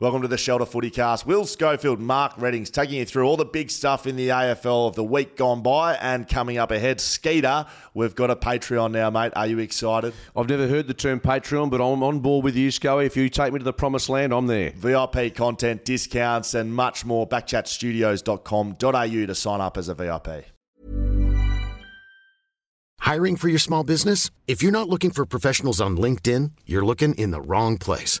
Welcome to the Shelter Footy Cast. Will Schofield, Mark Readings taking you through all the big stuff in the AFL of the week gone by and coming up ahead. Skeeter, we've got a Patreon now, mate. Are you excited? I've never heard the term Patreon, but I'm on board with you, Scully. If you take me to the promised land, I'm there. VIP content, discounts, and much more. Backchatstudios.com.au to sign up as a VIP. Hiring for your small business? If you're not looking for professionals on LinkedIn, you're looking in the wrong place.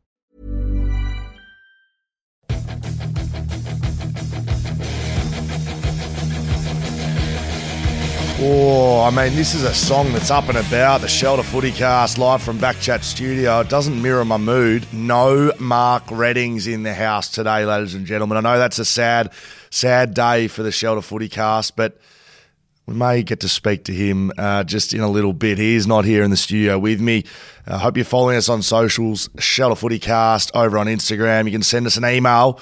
Oh, I mean, this is a song that's up and about. The Shelter Footy Cast live from Backchat Studio. It doesn't mirror my mood. No Mark Readings in the house today, ladies and gentlemen. I know that's a sad, sad day for the Shelter Footy Cast, but we may get to speak to him uh, just in a little bit. He is not here in the studio with me. I uh, hope you're following us on socials, Shelter Footy Cast over on Instagram. You can send us an email.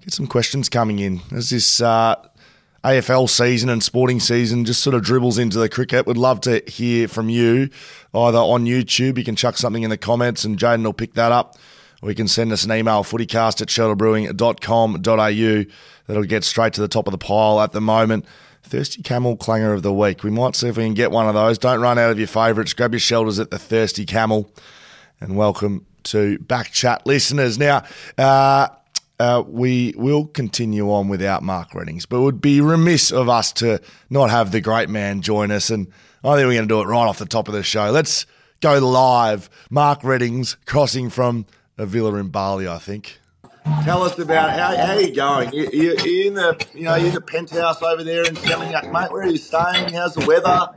Get some questions coming in. There's this uh, AFL season and sporting season just sort of dribbles into the cricket. We'd love to hear from you either on YouTube. You can chuck something in the comments and Jaden will pick that up. Or you can send us an email, footycast at shelterbrewing.com.au. That'll get straight to the top of the pile at the moment. Thirsty Camel Clanger of the Week. We might see if we can get one of those. Don't run out of your favourites. Grab your shelters at the Thirsty Camel. And welcome to Back Chat listeners. Now, uh, uh, we will continue on without Mark Readings, but it would be remiss of us to not have the great man join us. And I think we're going to do it right off the top of the show. Let's go live. Mark Readings crossing from a villa in Bali, I think. Tell us about how, how are you going? You, you, you in the you know you in the penthouse over there in Seminyak, mate. Where are you staying? How's the weather?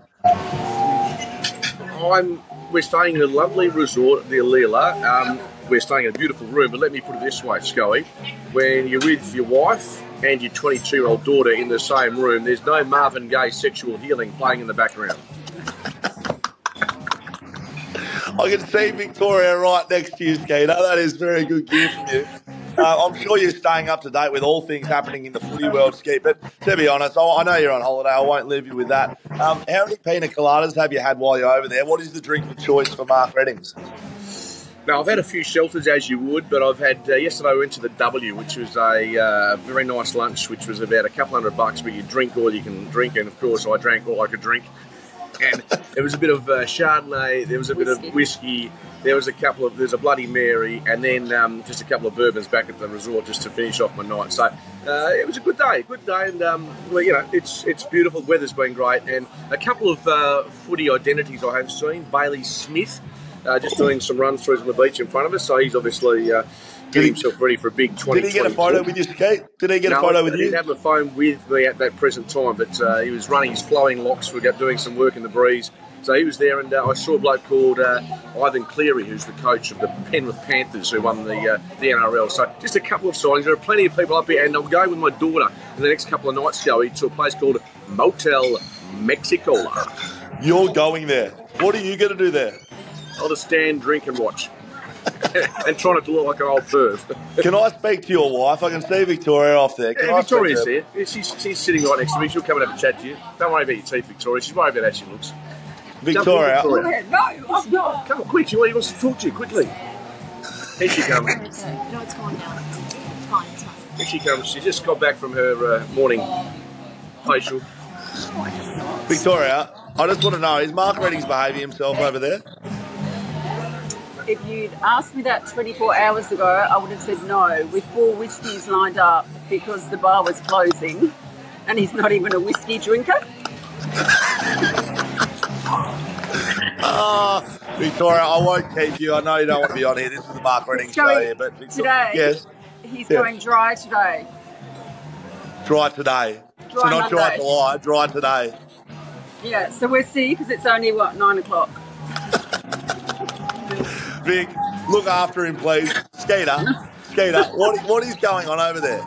I'm we're staying in a lovely resort, the Alila. Um, we're staying in a beautiful room, but let me put it this way, Scully. When you're with your wife and your 22 year old daughter in the same room, there's no Marvin Gaye sexual healing playing in the background. I can see Victoria right next to you, Skeeter. That is very good gear from you. Uh, I'm sure you're staying up to date with all things happening in the footy world, Skeet. But to be honest, I know you're on holiday. I won't leave you with that. Um, how many pina coladas have you had while you're over there? What is the drink of choice for Mark Readings? Now, I've had a few shelters as you would, but I've had uh, yesterday I went to the W, which was a uh, very nice lunch, which was about a couple hundred bucks, but you drink all you can drink, and of course I drank all I could drink. And there was a bit of uh, Chardonnay, there was a bit of whiskey, there was a couple of there's a Bloody Mary, and then um, just a couple of bourbons back at the resort just to finish off my night. So uh, it was a good day, good day, and um, well, you know it's it's beautiful. Weather's been great, and a couple of uh, footy identities I have seen. Bailey Smith uh, just doing some run throughs on the beach in front of us. So he's obviously uh, getting himself ready for a big 20. Did he get a photo with you, Kate? Did he get no, a photo with he you? didn't have the phone with me at that present time, but uh, he was running his flowing locks. We got doing some work in the breeze. So he was there, and uh, I saw a bloke called uh, Ivan Cleary, who's the coach of the Penrith Panthers, who won the uh, the NRL. So just a couple of sightings. There are plenty of people up here, and I'm going with my daughter in the next couple of nights, Joey, to a place called Motel Mexicola. You're going there. What are you going to do there? I'll just stand, drink, and watch. and try not to look like an old perv. can I speak to your wife? I can see Victoria off there. Can yeah, Victoria's here. She's, she's sitting right next to me. She'll come and have a chat to you. Don't worry about your teeth, Victoria. She's worried about how she looks. Victoria. Victoria. No, I'm not. Come on, quick. She wants to talk to you quickly. Here she comes. No, it's gone now. It's fine. It's fine. Here she comes. She just got back from her uh, morning facial. Victoria, I just want to know, is Mark Readings behaving himself over there? If you'd asked me that 24 hours ago, I would have said no, with four whiskies lined up because the bar was closing and he's not even a whiskey drinker. Oh, Victoria, I won't keep you. I know you don't want to be on here. This is the Mark Readings show here, but Victoria, today, yes, he's yeah. going dry today. Dry today. Dry so not Monday. dry July, dry today. Yeah, so we'll see because it's only what nine o'clock. Vic, look after him, please. Skeeter, Skeeter, what what is going on over there?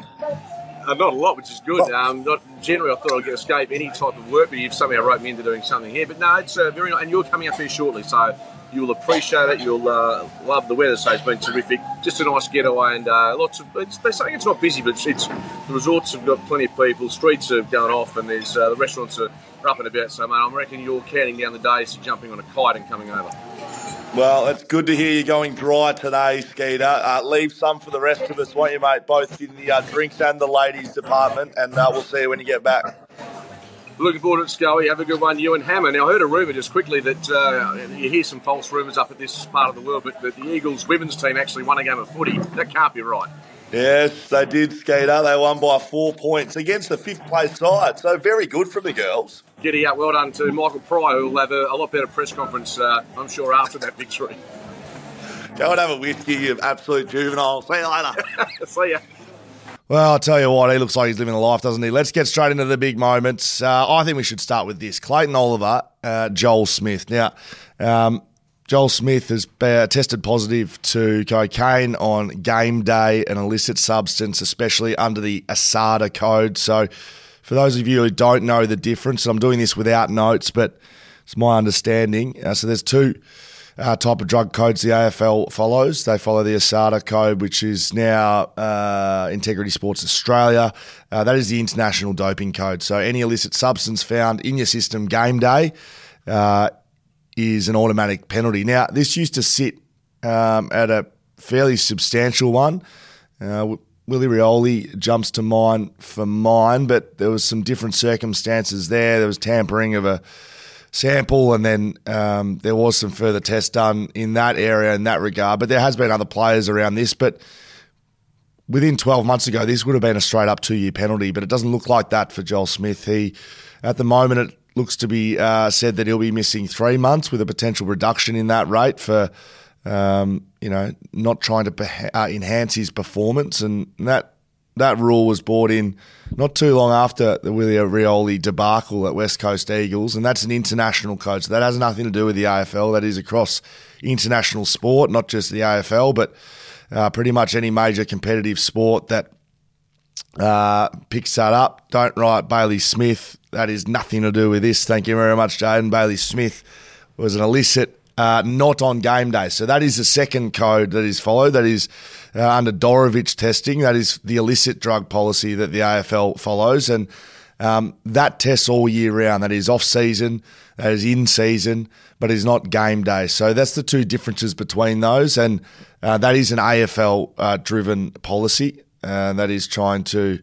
Uh, not a lot, which is good. Um, not generally, I thought I'd get escape any type of work, but you've somehow roped me into doing something here. But no, it's uh, very nice, and you're coming up here shortly, so you'll appreciate it. You'll uh, love the weather, so it's been terrific. Just a nice getaway, and uh, lots of. It's, they're saying it's not busy, but it's, it's the resorts have got plenty of people. Streets are going off, and there's uh, the restaurants are up and about. So, mate, I reckon you're counting down the days to jumping on a kite and coming over. Well, it's good to hear you going dry today, Skeeter. Uh, leave some for the rest of us, won't you, mate? Both in the uh, drinks and the ladies department, and uh, we'll see you when you get back. Looking forward to it, Scully. Have a good one, you and Hammer. Now, I heard a rumour just quickly that uh, you hear some false rumours up at this part of the world, but that the Eagles women's team actually won a game of footy. That can't be right. Yes, they did, Skeeter. They won by four points against the fifth place side, so very good from the girls. Giddy up. Well done to Michael Prior, who will have a, a lot better press conference, uh, I'm sure, after that victory. Go and have a whiskey, you absolute juvenile. See you later. See ya. Well, I'll tell you what, he looks like he's living a life, doesn't he? Let's get straight into the big moments. Uh, I think we should start with this Clayton Oliver, uh, Joel Smith. Now, um, Joel Smith has tested positive to cocaine on game day, an illicit substance, especially under the ASADA code. So, for those of you who don't know the difference, I'm doing this without notes, but it's my understanding. Uh, so, there's two uh, type of drug codes the AFL follows. They follow the ASADA code, which is now uh, Integrity Sports Australia. Uh, that is the international doping code. So any illicit substance found in your system game day uh, is an automatic penalty. Now, this used to sit um, at a fairly substantial one. Uh, Willie Rioli jumps to mind for mine, but there was some different circumstances there. There was tampering of a sample, and then um, there was some further tests done in that area in that regard. But there has been other players around this, but within 12 months ago, this would have been a straight up two year penalty, but it doesn't look like that for Joel Smith. He, at the moment, it looks to be uh, said that he'll be missing three months with a potential reduction in that rate for, um, you know, not trying to uh, enhance his performance. And that that rule was brought in not too long after the Willie Rioli debacle at West Coast Eagles, and that's an international. So that has nothing to do with the AFL. That is across international sport, not just the AFL, but uh, pretty much any major competitive sport that uh, picks that up. Don't write Bailey Smith. That is nothing to do with this. Thank you very much, Jaden. Bailey Smith was an illicit, uh, not on game day. So that is the second code that is followed. That is uh, under Dorovich testing. That is the illicit drug policy that the AFL follows. And um, that tests all year round. That is off season, that is in season, but is not game day. So that's the two differences between those. And uh, that is an AFL uh, driven policy uh, that is trying to,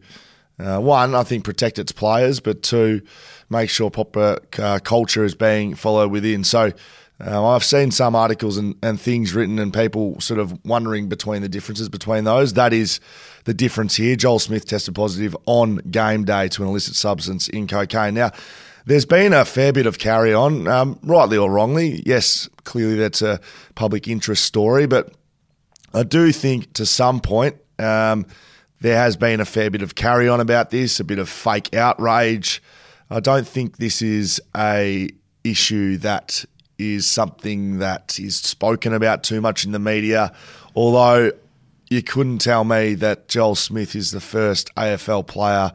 uh, one, I think, protect its players, but two, make sure proper uh, culture is being followed within. So uh, I've seen some articles and, and things written and people sort of wondering between the differences between those. That is the difference here. Joel Smith tested positive on game day to an illicit substance in cocaine. Now, there's been a fair bit of carry on, um, rightly or wrongly. Yes, clearly that's a public interest story, but I do think to some point um, there has been a fair bit of carry on about this, a bit of fake outrage. I don't think this is a issue that is something that is spoken about too much in the media. Although you couldn't tell me that Joel Smith is the first AFL player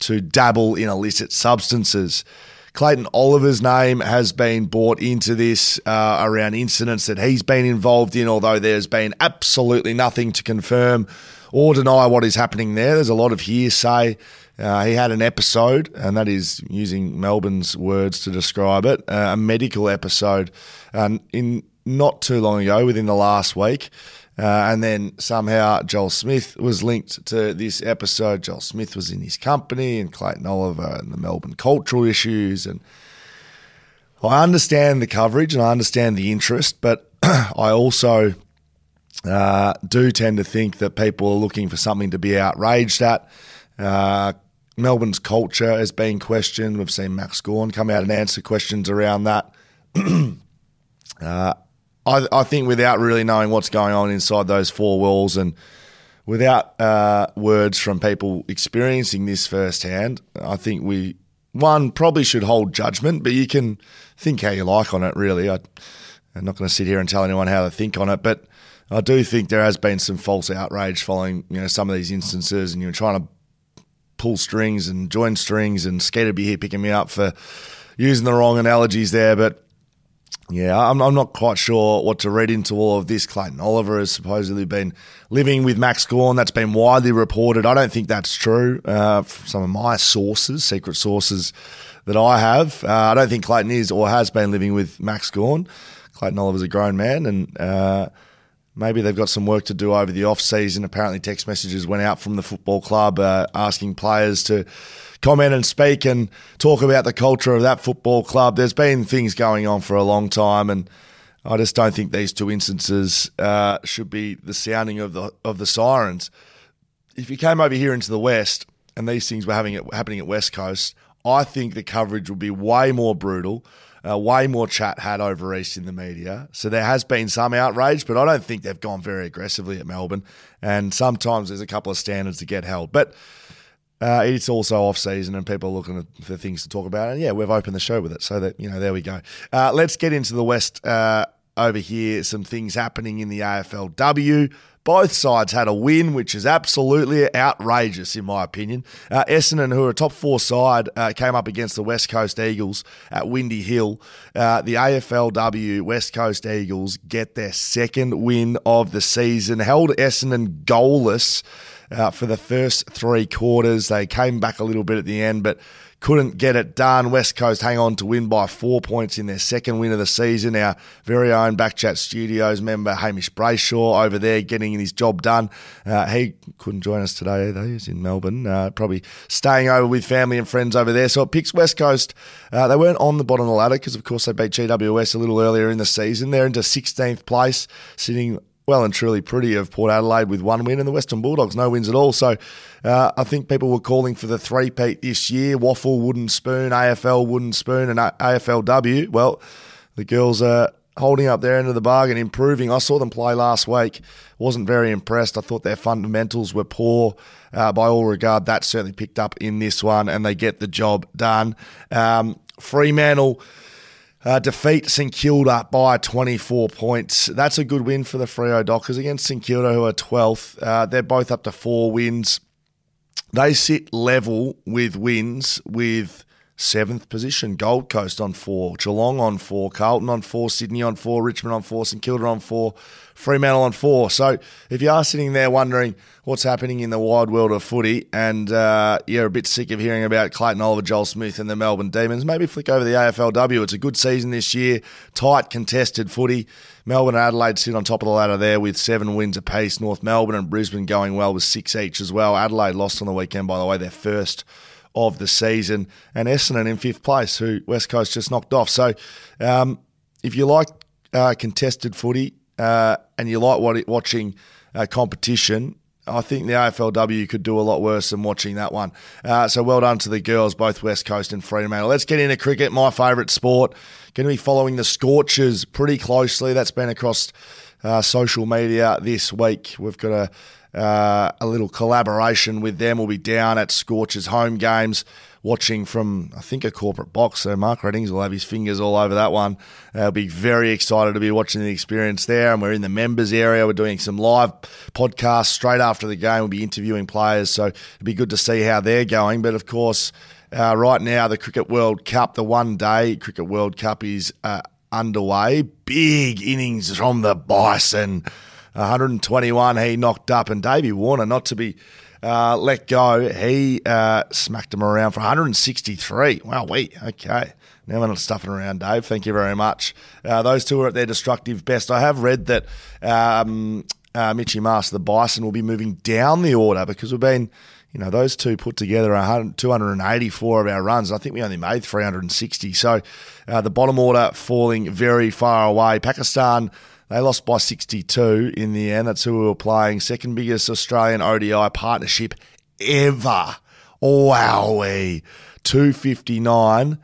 to dabble in illicit substances. Clayton Oliver's name has been brought into this uh, around incidents that he's been involved in, although there's been absolutely nothing to confirm or deny what is happening there. There's a lot of hearsay. Uh, he had an episode, and that is using Melbourne's words to describe it, uh, a medical episode uh, in not too long ago, within the last week. Uh, and then somehow Joel Smith was linked to this episode. Joel Smith was in his company, and Clayton Oliver, and the Melbourne cultural issues. And I understand the coverage and I understand the interest, but I also uh, do tend to think that people are looking for something to be outraged at. Uh, Melbourne's culture has been questioned. We've seen Max Gawn come out and answer questions around that. uh, I, I, think without really knowing what's going on inside those four walls and without uh, words from people experiencing this firsthand, I think we, one, probably should hold judgment, but you can think how you like on it, really. I, I'm not going to sit here and tell anyone how to think on it, but I do think there has been some false outrage following you know some of these instances, and you're trying to pull strings and join strings, and scared to be here picking me up for using the wrong analogies there, but. Yeah, I'm, I'm not quite sure what to read into all of this. Clayton Oliver has supposedly been living with Max Gawn. That's been widely reported. I don't think that's true. Uh, some of my sources, secret sources that I have, uh, I don't think Clayton is or has been living with Max Gawn. Clayton Oliver's a grown man, and uh, maybe they've got some work to do over the off season. Apparently, text messages went out from the football club uh, asking players to comment and speak and talk about the culture of that football club. There's been things going on for a long time, and I just don't think these two instances uh, should be the sounding of the of the sirens. If you came over here into the west and these things were having it, happening at West Coast, I think the coverage would be way more brutal. Uh, way more chat had over East in the media. So there has been some outrage, but I don't think they've gone very aggressively at Melbourne. And sometimes there's a couple of standards to get held. But uh, it's also off season and people are looking for things to talk about. And yeah, we've opened the show with it. So that, you know, there we go. Uh, let's get into the West uh, over here. Some things happening in the AFLW. Both sides had a win, which is absolutely outrageous, in my opinion. Uh, Essendon, who are a top four side, uh, came up against the West Coast Eagles at Windy Hill. Uh, the AFLW West Coast Eagles get their second win of the season, held Essendon goalless uh, for the first three quarters. They came back a little bit at the end, but couldn't get it done. West Coast hang on to win by four points in their second win of the season. Our very own Backchat Studios member Hamish Brayshaw over there getting his job done. Uh, he couldn't join us today though. He's in Melbourne, uh, probably staying over with family and friends over there. So it picks West Coast. Uh, they weren't on the bottom of the ladder because, of course, they beat GWS a little earlier in the season. They're into 16th place, sitting well and truly pretty of Port Adelaide with one win and the Western Bulldogs no wins at all. So uh, I think people were calling for the three-peat this year, waffle, wooden spoon, AFL wooden spoon and AFLW. Well, the girls are holding up their end of the bargain, improving. I saw them play last week. Wasn't very impressed. I thought their fundamentals were poor. Uh, by all regard, that certainly picked up in this one, and they get the job done. Um, Fremantle uh, defeat St Kilda by 24 points. That's a good win for the Freo Dockers against St Kilda, who are 12th. Uh, they're both up to four wins. They sit level with wins with seventh position. Gold Coast on four, Geelong on four, Carlton on four, Sydney on four, Richmond on four, St Kilda on four, Fremantle on four. So if you are sitting there wondering what's happening in the wide world of footy and uh, you're a bit sick of hearing about Clayton Oliver, Joel Smith, and the Melbourne Demons, maybe flick over the AFLW. It's a good season this year, tight, contested footy. Melbourne and Adelaide sit on top of the ladder there with seven wins apiece. North Melbourne and Brisbane going well with six each as well. Adelaide lost on the weekend, by the way, their first of the season, and Essendon in fifth place, who West Coast just knocked off. So, um, if you like uh, contested footy uh, and you like watching uh, competition, I think the AFLW could do a lot worse than watching that one. Uh, so well done to the girls, both West Coast and Fremantle. Let's get into cricket, my favourite sport. Going to be following the Scorchers pretty closely. That's been across uh, social media this week. We've got a uh, a little collaboration with them. We'll be down at Scorchers home games watching from, I think, a corporate box. So Mark Readings will have his fingers all over that one. I'll be very excited to be watching the experience there. And we're in the members area. We're doing some live podcasts straight after the game. We'll be interviewing players. So it'll be good to see how they're going. But of course, uh, right now, the Cricket World Cup, the one day Cricket World Cup is uh, underway. Big innings from the Bison. 121 he knocked up, and Davey Warner, not to be uh, let go, he uh, smacked him around for 163. Wow, we okay. Now we're not stuffing around, Dave. Thank you very much. Uh, those two are at their destructive best. I have read that um, uh, Mitchy Master, the Bison, will be moving down the order because we've been, you know, those two put together 284 of our runs. I think we only made 360. So uh, the bottom order falling very far away. Pakistan they lost by 62 in the end. That's who we were playing. Second biggest Australian ODI partnership ever. Wowee. 259.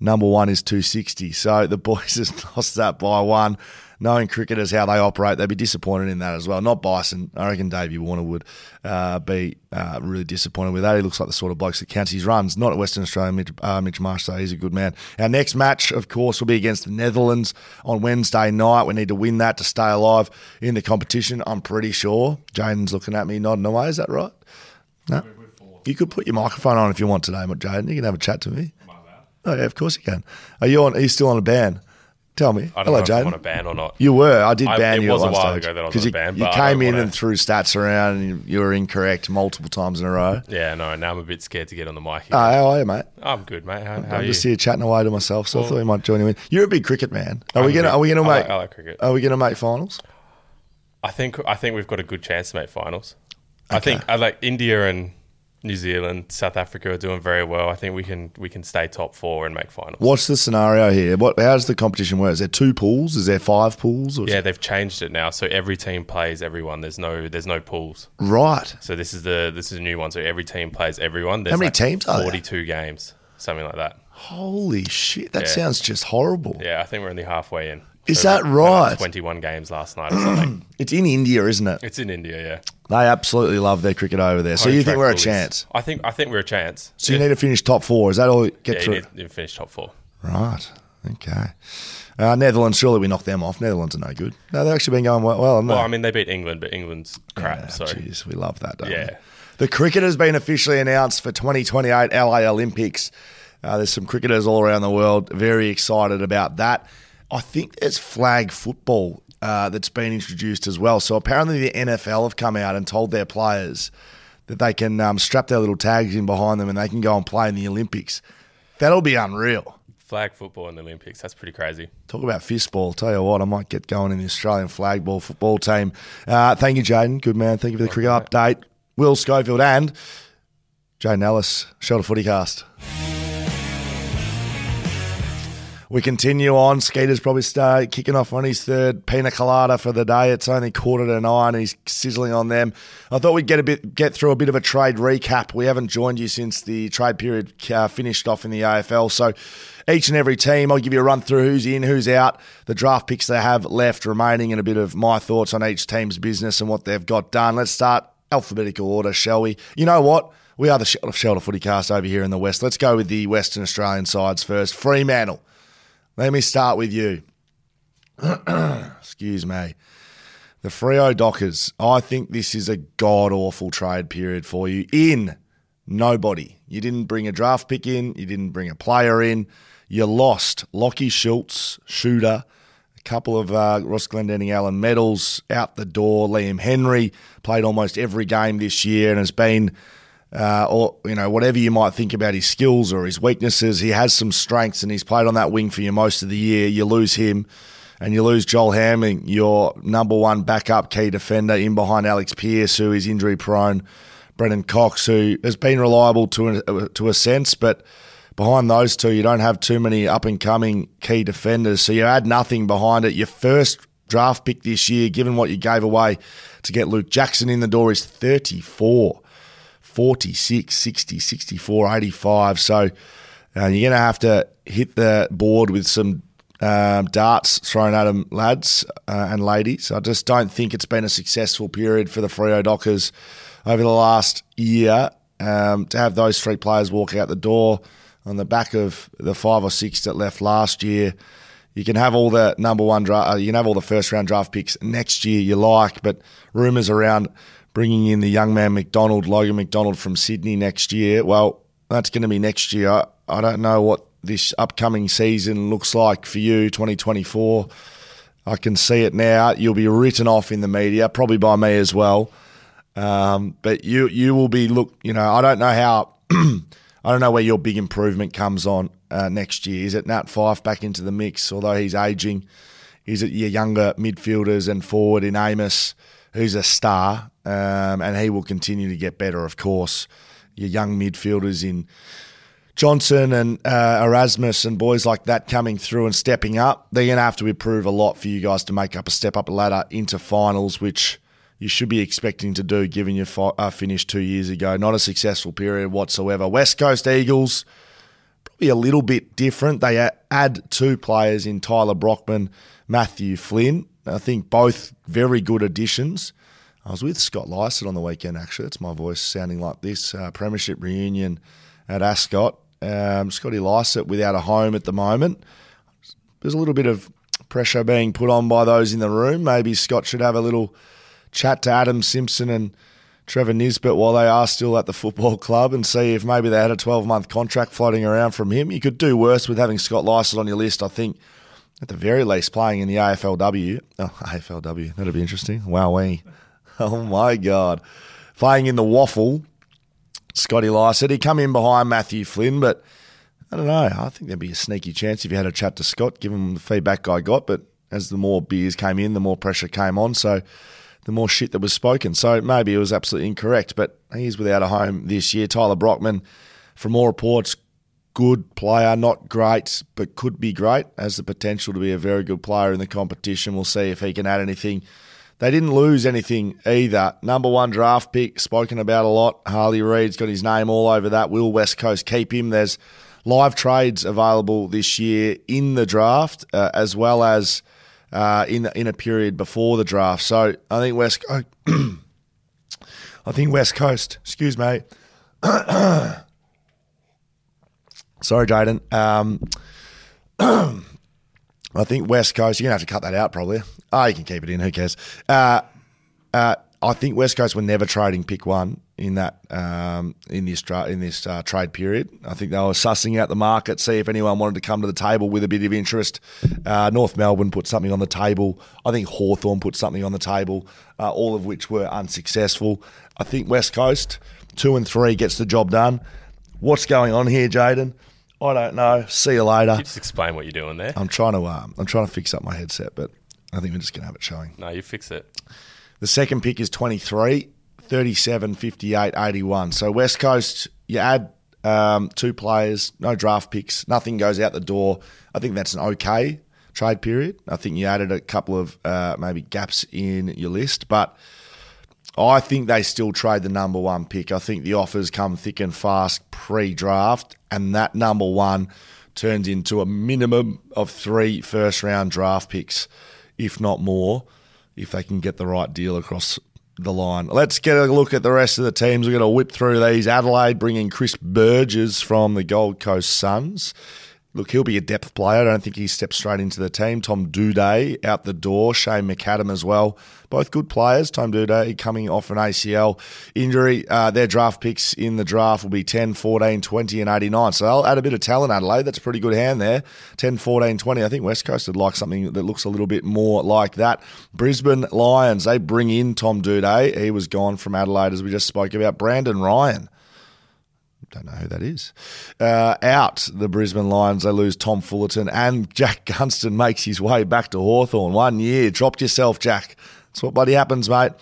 Number one is 260. So the boys have lost that by one knowing cricketers how they operate, they'd be disappointed in that as well. Not Bison. I reckon Davey Warner would uh, be uh, really disappointed with that. He looks like the sort of bloke that counts his runs. Not at Western Australia, Mitch, uh, Mitch Marsh, so he's a good man. Our next match, of course, will be against the Netherlands on Wednesday night. We need to win that to stay alive in the competition, I'm pretty sure. Jaden's looking at me nodding away. Is that right? No. You could put your microphone on if you want today, Jaden. You can have a chat to me. Oh yeah, of course you can. Are you on? Are you still on a ban? Tell me. I don't Hello, know if I'm Jaden. on a ban or not. You were. I did I- ban it you was at a one while stage ago that I was 'Cause on a you, ban, you but I came don't in wanna- and threw stats around, and you, were incorrect multiple times in a row. Yeah, no. Now I'm a bit scared to get on the mic. Oh, how are you, mate? I'm good, mate. How, how are I'm you? just here chatting away to myself, so I thought we might join you in. You're a big cricket man. Are I'm we a gonna? Are we gonna I make? like- I like cricket. Are we gonna make finals? I think I think we've got a good chance to make finals. I think I like India and New Zealand, South Africa are doing very well. I think we can we can stay top four and make finals. What's the scenario here? What? How does the competition work? Is there two pools? Is there five pools? Or Yeah, they've changed it now, so every team plays everyone. There's no there's no pools. Right. So this is the this is a new one. So every team plays everyone. There's many like teams are? Forty two games, something like that. Holy shit! That Yeah. sounds just horrible. Yeah, I think we're only halfway in. Is that we had, like, right? Twenty one games last night or something. It's in India, isn't it? it's in India, yeah. They absolutely love their cricket over there. So Home you think track we're a bullies. chance? I think I think we're a chance. So you need to finish top four. Is that all? you Get yeah, you through. you need to finish top four. Right. Okay. Uh, Netherlands. Surely we knocked them off. Netherlands are no good. No, they've actually been going well. well haven't Well, they? I mean, they beat England, but England's crap. so Jeez, we love that, don't we? Yeah. The cricket has been officially announced for 2028 LA Olympics. Uh, there's some cricketers all around the world very excited about that. I think there's flag football uh, that's been introduced as well. So apparently the NFL have come out and told their players that they can um, strap their little tags in behind them and they can go and play in the Olympics. That'll be unreal. flag football in the Olympics. That's pretty crazy. Talk about fistball. Tell you what, I might get going in the Australian flag ball football team. Uh, thank you, Jaden. Good man. Thank you for the cricket update. Will Schofield and Jaden Ellis, Shelter Footycast. We continue on. Skeeter's probably start kicking off on his third pina colada for the day. It's only quarter to nine. and He's sizzling on them. I thought we'd get a bit, get through a bit of a trade recap. We haven't joined you since the trade period uh, finished off in the AFL. So each and every team, I'll give you a run through who's in, who's out, the draft picks they have left remaining, and a bit of my thoughts on each team's business and what they've got done. Let's start alphabetical order, shall we? You know what? We are the Shelter, Footy cast over here in the West. Let's go with the Western Australian sides first. Fremantle. Let me start with you. Excuse me. The Freo Dockers. I think this is a god awful trade period for you. In nobody. You didn't bring a draft pick in. You didn't bring a player in. You lost Lockie Schultz, shooter. A couple of uh, Ross Glendinning Allan medals out the door. Liam Henry played almost every game this year and has been uh, or you know whatever you might think about his skills or his weaknesses, he has some strengths and he's played on that wing for you most of the year. You lose him, and you lose Joel Hamling, your number one backup key defender, in behind Alex Pearce, who is injury prone. Brennan Cox, who has been reliable to a, to a sense, but behind those two, you don't have too many up and coming key defenders. So you add nothing behind it. Your first draft pick this year, given what you gave away to get Luke Jackson in the door, is 34. 46, 60, 64, 85. So uh, you're going to have to hit the board with some um, darts thrown at them, lads uh, and ladies. I just don't think it's been a successful period for the Freo Dockers over the last year. Um, to have those three players walk out the door on the back of the five or six that left last year, you can have all the number one draft, uh, you can have all the first round draft picks next year you like, but rumours around bringing in the young man McDonald, Logan McDonald from Sydney next year. Well, that's going to be next year. I, don't know what this upcoming season looks like for you, 2024. I can see it now. You'll be written off in the media, probably by me as well. Um, but you you will be look. You know, I don't know how. I don't know where your big improvement comes on uh, next year. Is it Nat Fyfe back into the mix? Although he's aging, is it your younger midfielders and forward in Amiss, who's a star, um, and he will continue to get better, of course. Your young midfielders in Johnson and uh, Erasmus and boys like that coming through and stepping up. They're going to have to improve a lot for you guys to make up a step up ladder into finals, which you should be expecting to do given your fi- uh, finished two years ago. Not a successful period whatsoever. West Coast Eagles, probably a little bit different. They add two players in Tyler Brockman, Matthew Flynn. I think both very good additions. I was with Scott Lycett on the weekend, actually. That's my voice sounding like this. Uh, premiership reunion at Ascot. Um, Scotty Lycett without a home at the moment. There's a little bit of pressure being put on by those in the room. Maybe Scott should have a little chat to Adam Simpson and Trevor Nisbett while they are still at the football club and see if maybe they had a 12 month contract floating around from him. You could do worse with having Scott Lycett on your list, I think, at the very least, playing in the AFLW. Oh, AFLW, that'd be interesting. Wowee. Oh my God. Playing in the waffle, Scotty Lycett. he'd come in behind Matthew Flynn, but I don't know. I think there'd be a sneaky chance if you had a chat to Scott, given him the feedback I got. But as the more beers came in, the more pressure came on. So the more shit that was spoken. So maybe it was absolutely incorrect. But he's without a home this year. Tyler Brockman, from all reports, good player, not great, but could be great, has the potential to be a very good player in the competition. We'll see if he can add anything. They didn't lose anything either. Number one draft pick, spoken about a lot. Harley Reid's got his name all over that. Will West Coast keep him? There's live trades available this year in the draft, uh, as well as uh, in in a period before the draft. So I think West, I think West Coast. Excuse me. Sorry, Jaden. Um, I think West Coast. You're gonna have to cut that out, probably. Oh, you can keep it in. Who cares? Uh, uh, I think West Coast were never trading pick one in that um, in this tra- in this uh, trade period. I think they were sussing out the market, see if anyone wanted to come to the table with a bit of interest. Uh, North Melbourne put something on the table. I think Hawthorn put something on the table, uh, all of which were unsuccessful. I think West Coast two and three gets the job done. What's going on here, Jaden? I don't know. See you later. You just explain what you're doing there? I'm trying to um, I'm trying to fix up my headset, but I think we're just gonna have it showing. No, you fix it. The second pick is 23, 37, 58, 81. So West Coast, you add um, two players, no draft picks, nothing goes out the door. I think that's an okay trade period. I think you added a couple of uh, maybe gaps in your list, but I think they still trade the number one pick. I think the offers come thick and fast pre draft, and that number one turns into a minimum of three first round draft picks, if not more if they can get the right deal across the line. Let's get a look at the rest of the teams. We're going to whip through these. Adelaide bringing Chris Burgess from the Gold Coast Suns. Look, he'll be a depth player. I don't think he steps straight into the team. Tom Doedee out the door. Shane McAdam as well. Both good players. Tom Doedee coming off an ACL injury. Uh, their draft picks in the draft will be 10, 14, 20, and 89. So they'll add a bit of talent, Adelaide. That's a pretty good hand there. 10, 14, 20. I think West Coast would like something that looks a little bit more like that. Brisbane Lions, they bring in Tom Doedee. He was gone from Adelaide, as we just spoke about. Brandon Ryan don't know who that is. Uh, out the Brisbane Lions, they lose Tom Fullarton, and Jack Gunston makes his way back to Hawthorn. One year, dropped yourself, Jack. That's what bloody happens, mate.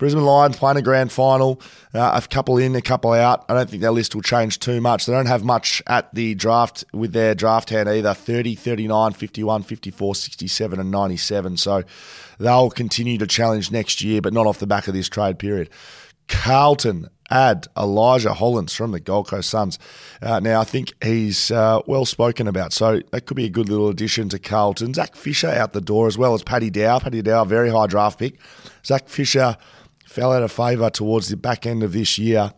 Brisbane Lions playing a grand final, uh, a couple in, a couple out. I don't think their list will change too much. They don't have much at the draft with their draft hand either 30, 39, 51, 54, 67, and 97. So they'll continue to challenge next year, but not off the back of this trade period. Carlton add Elijah Hollands from the Gold Coast Suns. Uh, now, I think he's uh, well spoken about, so that could be a good little addition to Carlton. Zach Fisher out the door as well as Paddy Dow. Paddy Dow, very high draft pick. Zach Fisher fell out of favour towards the back end of this year.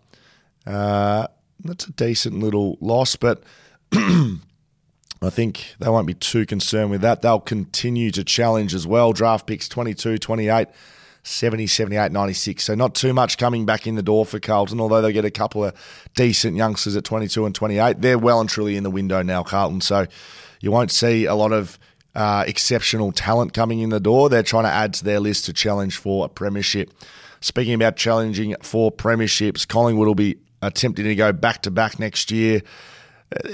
Uh, that's a decent little loss, but I think they won't be too concerned with that. They'll continue to challenge as well. Draft picks 22, 28. 70, 78, 96. So not too much coming back in the door for Carlton, although they get a couple of decent youngsters at 22 and 28. They're well and truly in the window now, Carlton. So you won't see a lot of uh, exceptional talent coming in the door. They're trying to add to their list to challenge for a premiership. Speaking about challenging for premierships, Collingwood will be attempting to go back to back next year.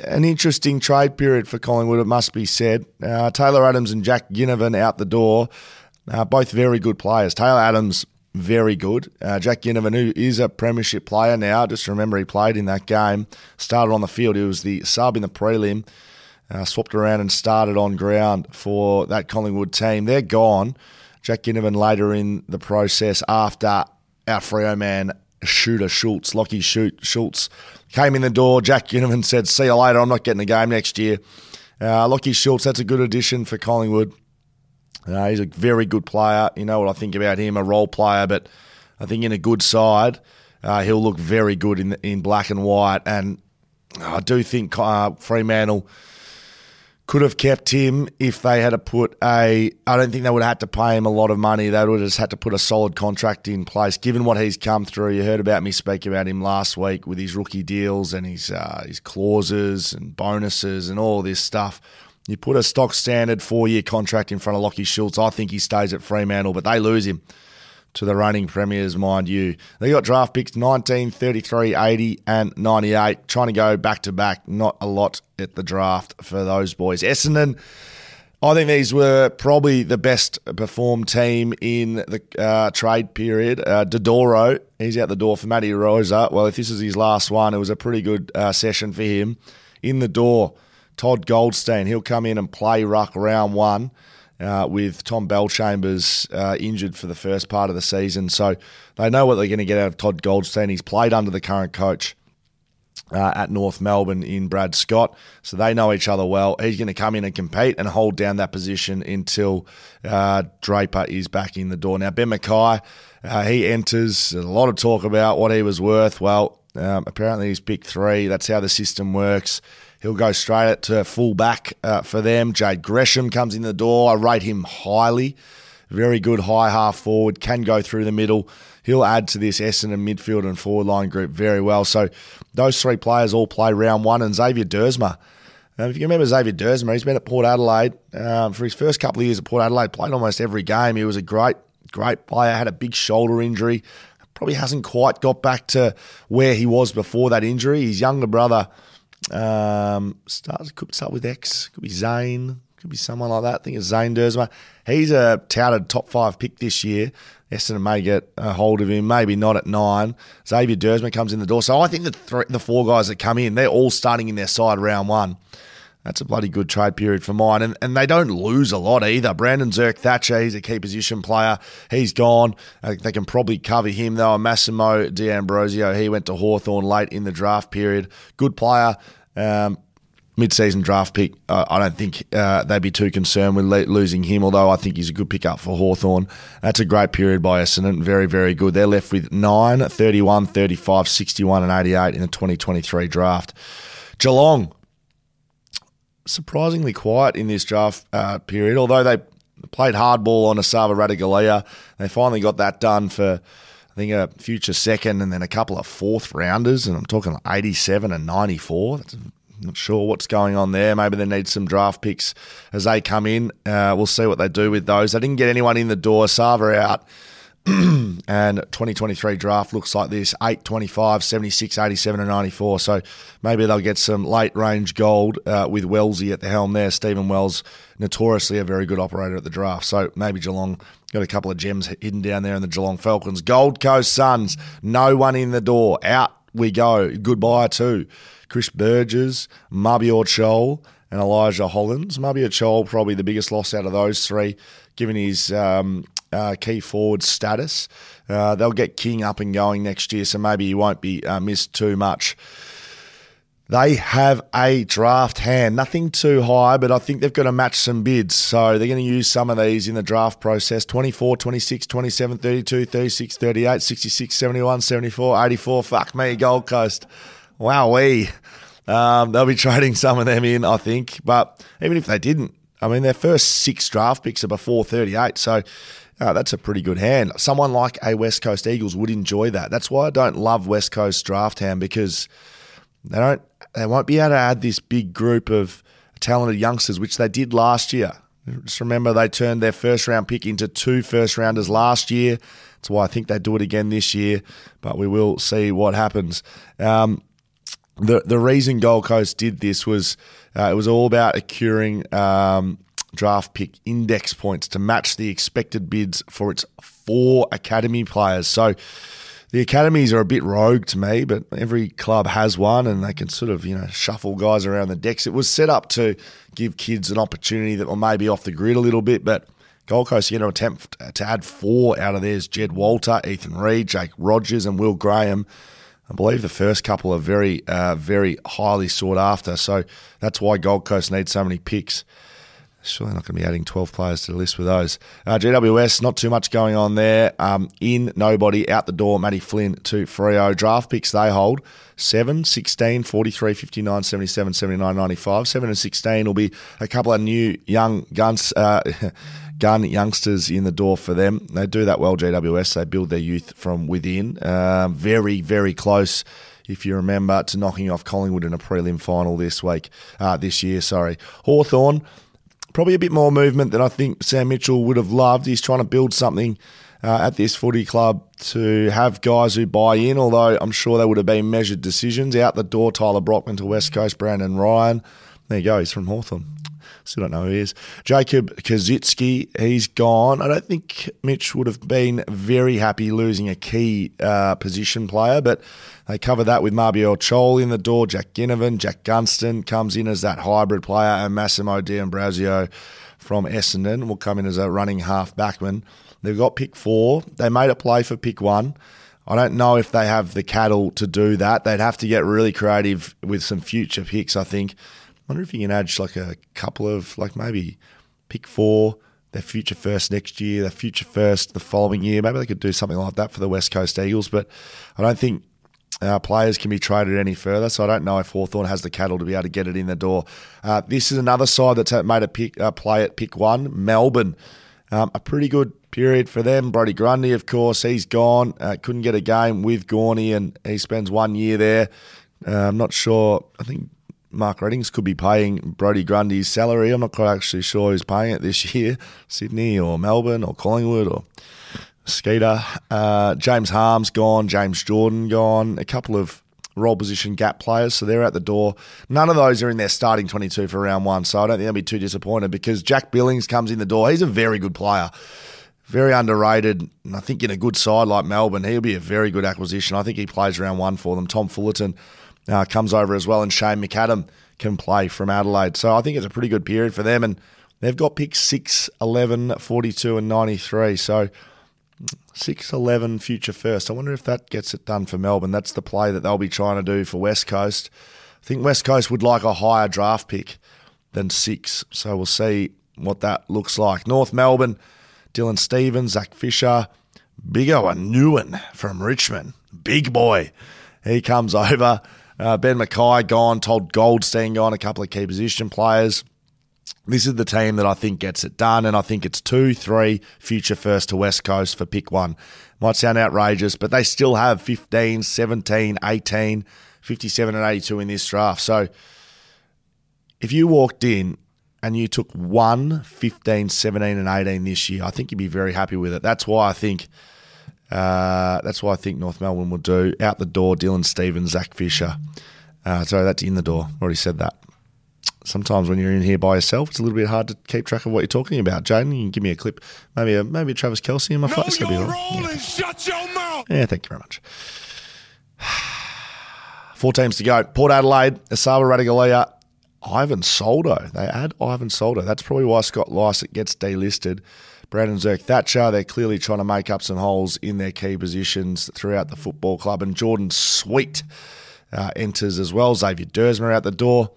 An interesting trade period for Collingwood, it must be said. Uh, Taylor Adams and Jack Ginnivan out the door. Uh, both very good players. Taylor Adams, very good. Uh, Jack Ginnivan, who is a premiership player now, just remember he played in that game, started on the field. He was the sub in the prelim, uh, swapped around and started on ground for that Collingwood team. They're gone. Jack Ginnivan later in the process after our Freo man, shooter Schultz, Lockie Shoot Schultz, came in the door. Jack Ginnivan said, See you later, I'm not getting a game next year. Uh, Lockie Schultz, that's a good addition for Collingwood. He's a very good player. You know what I think about him, a role player, but I think in a good side, uh, he'll look very good in in black and white. And I do think uh, Fremantle could have kept him if they had to put a. I don't think they would have had to pay him a lot of money. They would have just had to put a solid contract in place. Given what he's come through, you heard about me speak about him last week with his rookie deals and his uh, his clauses and bonuses and all this stuff. You put a stock standard four year contract in front of Lockie Schultz. I think he stays at Fremantle, but they lose him to the reigning premiers, mind you. They got draft picks 19, 33, 80, and 98. Trying to go back to back. Not a lot at the draft for those boys. Essendon, I think these were probably the best performed team in the uh, trade period. Uh, Dodoro, he's out the door for Matty Rosa. Well, if this is his last one, it was a pretty good uh, session for him. In the door, Todd Goldstein. He'll come in and play ruck round one uh, with Tom Bellchambers uh, injured for the first part of the season. So they know what they're going to get out of Todd Goldstein. He's played under the current coach. Uh, at North Melbourne in Brad Scott. So they know each other well. He's going to come in and compete and hold down that position until uh, Draper is back in the door. Now, Ben McKay, uh, he enters. a lot of talk about what he was worth. Well, um, apparently he's picked three. That's how the system works. He'll go straight to full back uh, for them. Jade Gresham comes in the door. I rate him highly. Very good high half forward, can go through the middle. He'll add to this Essendon midfield and forward line group very well. So those three players all play round one. And Xavier Duursma, um, if you remember Xavier Duursma, he's been at Port Adelaide um, for his first couple of years at Port Adelaide. Played almost every game. He was a great, great player. Had a big shoulder injury. Probably hasn't quite got back to where he was before that injury. His younger brother um, starts could start with X. Could be Zane. Could be someone like that. I think it's Zane Duursma. He's a touted top five pick this year. Essendon may get a hold of him, maybe not at nine. Xavier Duursma comes in the door. So I think the three, the four guys that come in, they're all starting in their side round one. That's a bloody good trade period for mine. And, and they don't lose a lot either. Brandon Zerk Thatcher, he's a key position player. He's gone. Uh, they can probably cover him, though. Massimo D'Ambrosio, he went to Hawthorn late in the draft period. Good player. Um, mid-season draft pick. Uh, I don't think uh, they'd be too concerned with le- losing him, although I think he's a good pickup for Hawthorn. That's a great period by Essendon. Very, very good. They're left with 9, 31, 35, 61 and 88 in the 2023 draft. Geelong, surprisingly quiet in this draft uh, period, although they played hardball on Esava Ratugolea. They finally got that done for, think, a future second and then a couple of fourth rounders, and I'm talking like 87 and 94. That's not sure what's going on there. Maybe they need some draft picks as they come in. Uh, we'll see what they do with those. They didn't get anyone in the door. Sava out. and 2023 draft looks like this 8, 25, 76, 87, and 94. So maybe they'll get some late range gold uh, with Wellesley at the helm there. Stephen Wells, notoriously a very good operator at the draft. So maybe Geelong got a couple of gems hidden down there in the Geelong Falcons. Gold Coast Suns, no one in the door. Out we go. Goodbye to Chris Burgess, Mabior Chol, and Elijah Hollands. Mabior Chol, probably the biggest loss out of those three, given his um, uh, key forward status. Uh, they'll get King up and going next year, so maybe he won't be uh, missed too much. They have a draft hand, nothing too high, but I think they've got to match some bids. So they're going to use some of these in the draft process 24, 26, 27, 32, 36, 38, 66, 71, 74, 84. Fuck me, Gold Coast. Wowee. Um, they'll be trading some of them in, I think. But even if they didn't, I mean, their first six draft picks are before 38. So uh, that's a pretty good hand. Someone like a West Coast Eagles would enjoy that. That's why I don't love West Coast draft hand because they don't they won't be able to add this big group of talented youngsters, which they did last year. Just remember they turned their first round pick into two first rounders last year. That's why I think they do it again this year, but we will see what happens. Um, the the reason Gold Coast did this was uh, it was all about accruing um, draft pick index points to match the expected bids for its four academy players. So the academies are a bit rogue to me, but every club has one and they can sort of, you know, shuffle guys around the decks. It was set up to give kids an opportunity that were maybe off the grid a little bit, but Gold Coast are going to attempt to add four out of theirs Jed Walter, Ethan Read, Jake Rogers, and Will Graham. I believe the first couple are very, uh, very highly sought after. So that's why Gold Coast needs so many picks. Surely not going to be adding 12 players to the list with those. Uh, GWS, not too much going on there. Um, in, nobody, out the door, Matty Flynn to Freo. Draft picks they hold 7, 16, 43, 59, 77, 79, 95. 7 and 16 will be a couple of new young guns. Uh, gun youngsters in the door for them. They do that well, GWS. They build their youth from within. Uh, very, very close if you remember, to knocking off Collingwood in a prelim final this week, uh, this year. Sorry, Hawthorn probably a bit more movement than I think Sam Mitchell would have loved. He's trying to build something uh, at this footy club to have guys who buy in, although I'm sure they would have been measured decisions. Out the door, Tyler Brockman to West Coast, Brandon Ryan. There you go, he's from Hawthorn. Still don't know who he is. Jacob Koschitzke, he's gone. I don't think Mitch would have been very happy losing a key uh, position player, but they cover that with Mabior Chol in the door. Jack Ginnivan, Jack Gunston comes in as that hybrid player, and Massimo D'Ambrosio from Essendon will come in as a running half backman. They've got pick four. They made a play for pick one. I don't know if they have the cattle to do that. They'd have to get really creative with some future picks, I think wonder if you can add like a couple of like maybe pick four, their future first next year, their future first the following year. Maybe they could do something like that for the West Coast Eagles, but I don't think our players can be traded any further, so I don't know if Hawthorn has the cattle to be able to get it in the door. Uh, this is another side that's made a pick, uh, play at pick one, Melbourne. Um, a pretty good period for them. Brodie Grundy, of course, he's gone. Uh, couldn't get a game with Gorney, and he spends one year there. Uh, I'm not sure. I think Mark Readings could be paying Brodie Grundy's salary. I'm not quite actually sure who's paying it this year Sydney or Melbourne or Collingwood or Skeeter. Uh, James Harmes gone, James Jordan gone, a couple of role position gap players, so they're out the door. None of those are in their starting 22 for round one, so I don't think they'll be too disappointed because Jack Billings comes in the door. He's a very good player. Very underrated, and I think in a good side like Melbourne, he'll be a very good acquisition. I think he plays round one for them. Tom Fullarton, uh, comes over as well, and Shane McAdam can play from Adelaide. So I think it's a pretty good period for them, and they've got picks 6, 11, 42, and 93. So 6, 11, future first. I wonder if that gets it done for Melbourne. That's the play that they'll be trying to do for West Coast. I think West Coast would like a higher draft pick than 6, so we'll see what that looks like. North Melbourne, Dylan Stephens, Zach Fisher, Bigoa Nyuon from Richmond. Big boy. He comes over. Uh, ben McKay gone, Todd Goldstein gone, a couple of key position players. This is the team that I think gets it done, and I think it's two, three future first to West Coast for pick one. Might sound outrageous, but they still have 15, 17, 18, 57, and 82 in this draft. So if you walked in and you took one, 15, 17, and 18 this year, I think you'd be very happy with it. That's why I think uh, that's why I think North Melbourne will do. Out the door, Dylan Stephens, Zach Fisher. Uh, sorry, that's in the door. Already said that. Sometimes when you're in here by yourself, it's a little bit hard to keep track of what you're talking about. Jaden, you can give me a clip, maybe a, maybe a Travis Kelce in my face. Know Yeah. and shut your mouth. yeah, thank you very much. Four teams to go. Port Adelaide, Esava Ratugolea, Ivan Soldo. They add Ivan Soldo. That's probably why Scott Lycett gets delisted. Brandon Zerk Thatcher, they're clearly trying to make up some holes in their key positions throughout the football club. And Jordan Sweet uh, enters as well. Xavier Duursma out the door.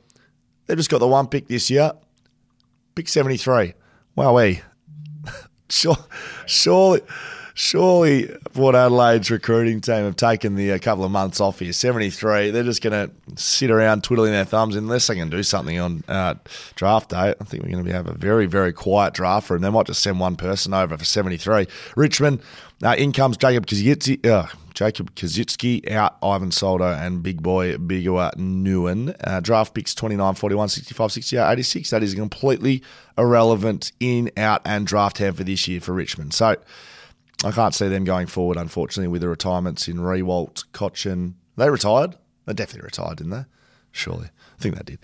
They've just got the one pick this year. Pick 73. Wowee. sure, surely, surely Port Adelaide's recruiting team have taken the a couple of months off here. 73. They're just going to sit around twiddling their thumbs unless they can do something on uh, draft day. I think we're going to have a very, very quiet draft room. They might just send one person over for 73. Richmond, uh, in comes Jacob Koschitzke. Uh, Jacob Koschitzke out, Ivan Soldo and big boy Bigoa Nyuon. Uh, draft picks 29, 41, 65, 68, 86. That is completely irrelevant in, out, and draft hand for this year for Richmond. So I can't see them going forward, unfortunately, with the retirements in Riewoldt, Cotchin. They retired? They definitely retired, didn't they? Surely. I think they did.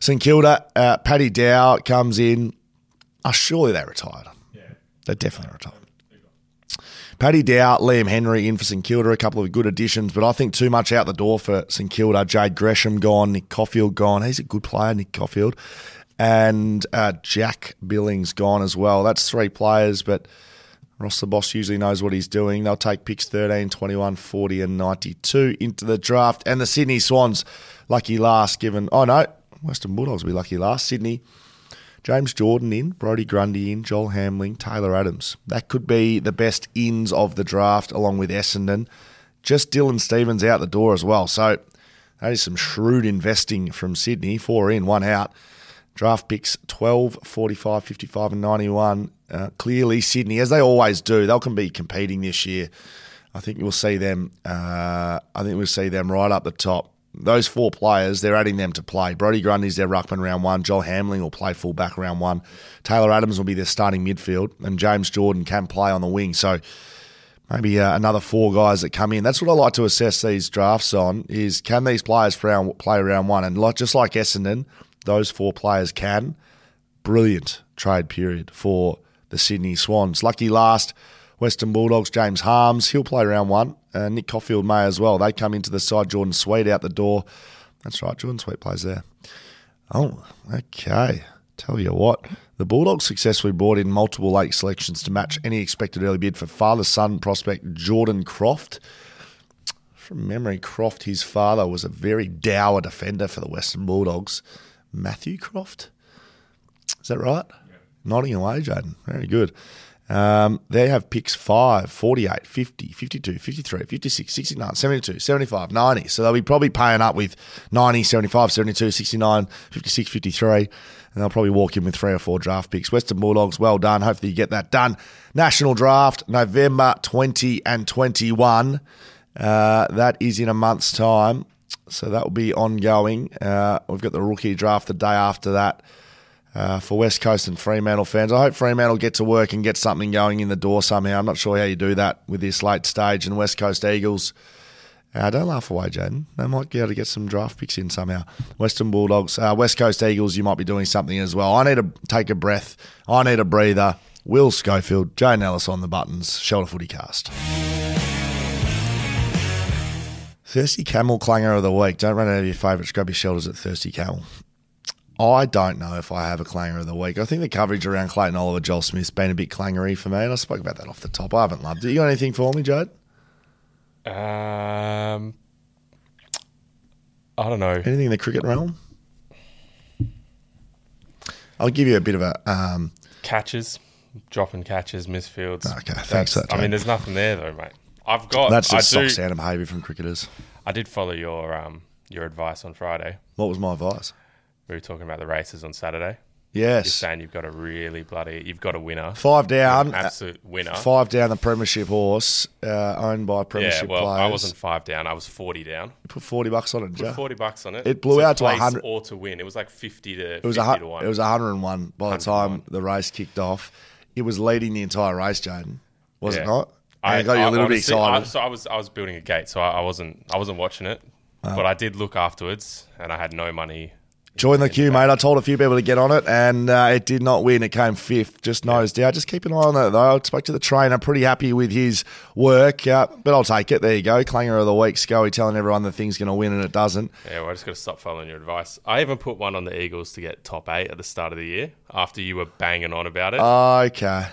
St Kilda, uh, Paddy Dow comes in. Oh, surely they retired. Yeah. They definitely retired. Paddy Dow, Liam Henry in for St Kilda, a couple of good additions, but I think too much out the door for St Kilda. Jade Gresham gone, Nick Coffield gone. He's a good player, Nick Coffield. And uh, Jack Billings gone as well. That's three players, but Ross the boss usually knows what he's doing. They'll take picks 13, 21, 40, and 92 into the draft. And the Sydney Swans, lucky last, given. Oh, no, Western Bulldogs will be lucky last. Sydney James Jordan in, Brodie Grundy in, Joel Hamling, Taylor Adams. That could be the best ins of the draft, along with Essendon. Just Dylan Stephens out the door as well. So that is some shrewd investing from Sydney. Four in, one out. Draft picks 12, 45, 55, and 91. Uh, clearly, Sydney, as they always do, they'll can be competing this year. I think we'll see them. Uh, I think we'll see them right up the top. Those four players, they're adding them to play. Brodie Grundy's their ruckman round one. Joel Hamling will play fullback round one. Taylor Adams will be their starting midfield, and James Jordan can play on the wing. So maybe uh, another four guys that come in. That's what I like to assess these drafts on: is can these players play, round one? And like just like Essendon, those four players can. Brilliant trade period for the Sydney Swans. Lucky last, Western Bulldogs, James Harmes. He'll play round one. Uh, Nick Coffield may as well. They come into the side. Jordan Sweet out the door. That's right. Jordan Sweet plays there. Oh, okay. Tell you what, the Bulldogs successfully brought in multiple late selections to match any expected early bid for father son prospect Jordan Croft. From memory, Croft, his father, was a very dour defender for the Western Bulldogs. Matthew Croft? Is that right? Nodding away, Jaden. Very good. Um, they have picks 5, 48, 50, 52, 53, 56, 69, 72, 75, 90. So they'll be probably paying up with 90, 75, 72, 69, 56, 53. And they'll probably walk in with three or four draft picks. Western Bulldogs, well done. Hopefully you get that done. National draft, November 20 and 21. Uh, that is in a month's time. So that will be ongoing. Uh, we've got the rookie draft the day after that uh, for West Coast and Fremantle fans. I hope Fremantle get to work and get something going in the door somehow. I'm not sure how you do that with this late stage. And West Coast Eagles, uh, don't laugh away, Jaden. They might be able to get some draft picks in somehow. Western Bulldogs, uh, West Coast Eagles, you might be doing something as well. I need to take a breath. I need a breather. Will Schofield, Jane Ellis on the buttons, Shelter Footy Cast. Thirsty Camel Clanger of the Week. Don't run out of your favourite your shelters at Thirsty Camel. I don't know if I have a clanger of the week. I think the coverage around Clayton Oliver, Joel Smith's been a bit clangery for me, and I spoke about that off the top. I haven't loved it. You got anything for me, Jade? Um, I don't know. Anything in the cricket realm? I'll give you a bit of a. Um, Catches, dropping catches, misfields. Okay, thanks that, I mean, there's nothing there though, mate. I've got. that's I just do, stock standard behaviour from cricketers. I did follow your um your advice on Friday. What was my advice? We were talking about the races on Saturday. Yes. You're saying you've got a really bloody, you've got a winner, Five down. Absolute winner. Five down the Premiership horse, uh, owned by yeah, Premiership well, players. I wasn't five down. I was forty down. You put 40 bucks on it, Put Joe. forty bucks on it. It blew out to place 100 or to win. It was like fifty to It was a 50 hu- to one. it was 101 by the time the race kicked off. It was leading the entire race, Jaden. Was it not? And it got you a little honestly- bit I, excited. so I was I was building a gate, so I, I wasn't I wasn't watching it, but I did look afterwards, and I had no money. Join the queue, mate. I told a few people to get on it, and uh, it did not win. It came fifth, just nosed out. Just keep an eye on that, though. I spoke to the trainer, pretty happy with his work, uh, but I'll take it. There you go. Clanger of the week, Scully telling everyone the thing's going to win, and it doesn't. Yeah, well, I just got to stop following your advice. I even put one on the Eagles to get top eight at the start of the year after you were banging on about it. Okay.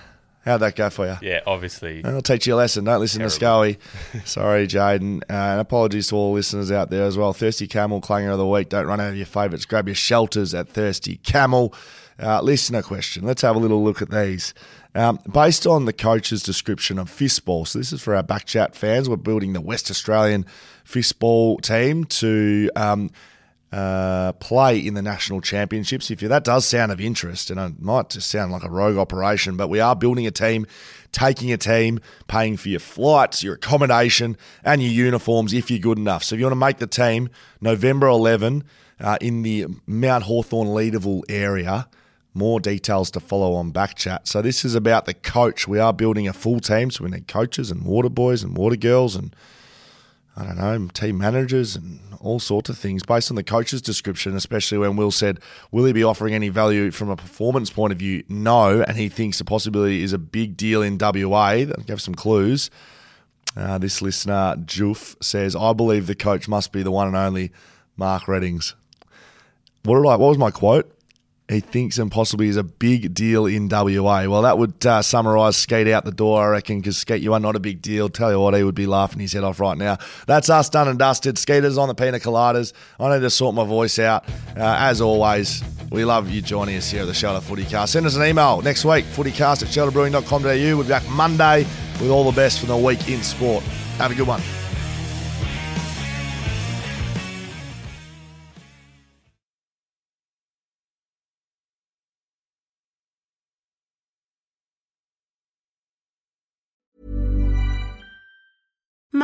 How'd that go for you? yeah, obviously. I'll teach you a lesson. Don't listen to Scully. Sorry, Jaden. Uh, and apologies to all listeners out there as well. Thirsty Camel, clanger of the week. Don't run out of your favourites. Grab your shelters at Thirsty Camel. Uh, listener question. Let's have a little look at these. Um, based on the coach's description of fistball, so this is for our backchat fans. We're building the West Australian fistball team to um, uh, play in the national championships. If you, that does sound of interest, and it might just sound like a rogue operation, but we are building a team, taking a team, paying for your flights, your accommodation, and your uniforms if you're good enough. So if you want to make the team, November 11 uh, in the Mount Hawthorn Leederville area. More details to follow on Backchat. So this is about the coach. We are building a full team, so we need coaches and water boys and water girls and I don't know, team managers and all sorts of things based on the coach's description, especially when Will said, Will he be offering any value from a performance point of view? No. And he thinks the possibility is a big deal in WA. That gave some clues. Uh, this listener, Joof, says, I believe the coach must be the one and only Mark Readings. What did I, what was my quote? He thinks and possibly is a big deal in WA. Well, that would uh, summarise Skate out the door, I reckon, because Skate, you are not a big deal. Tell you what, he would be laughing his head off right now. That's us done and dusted. Skaters on the pina coladas. I need to sort my voice out. Uh, as always, We love you joining us here at the Shelter Footycast. Send us an email next week, footycast at shelterbrewing.com.au. We'll be back Monday with all the best from the week in sport. Have a good one.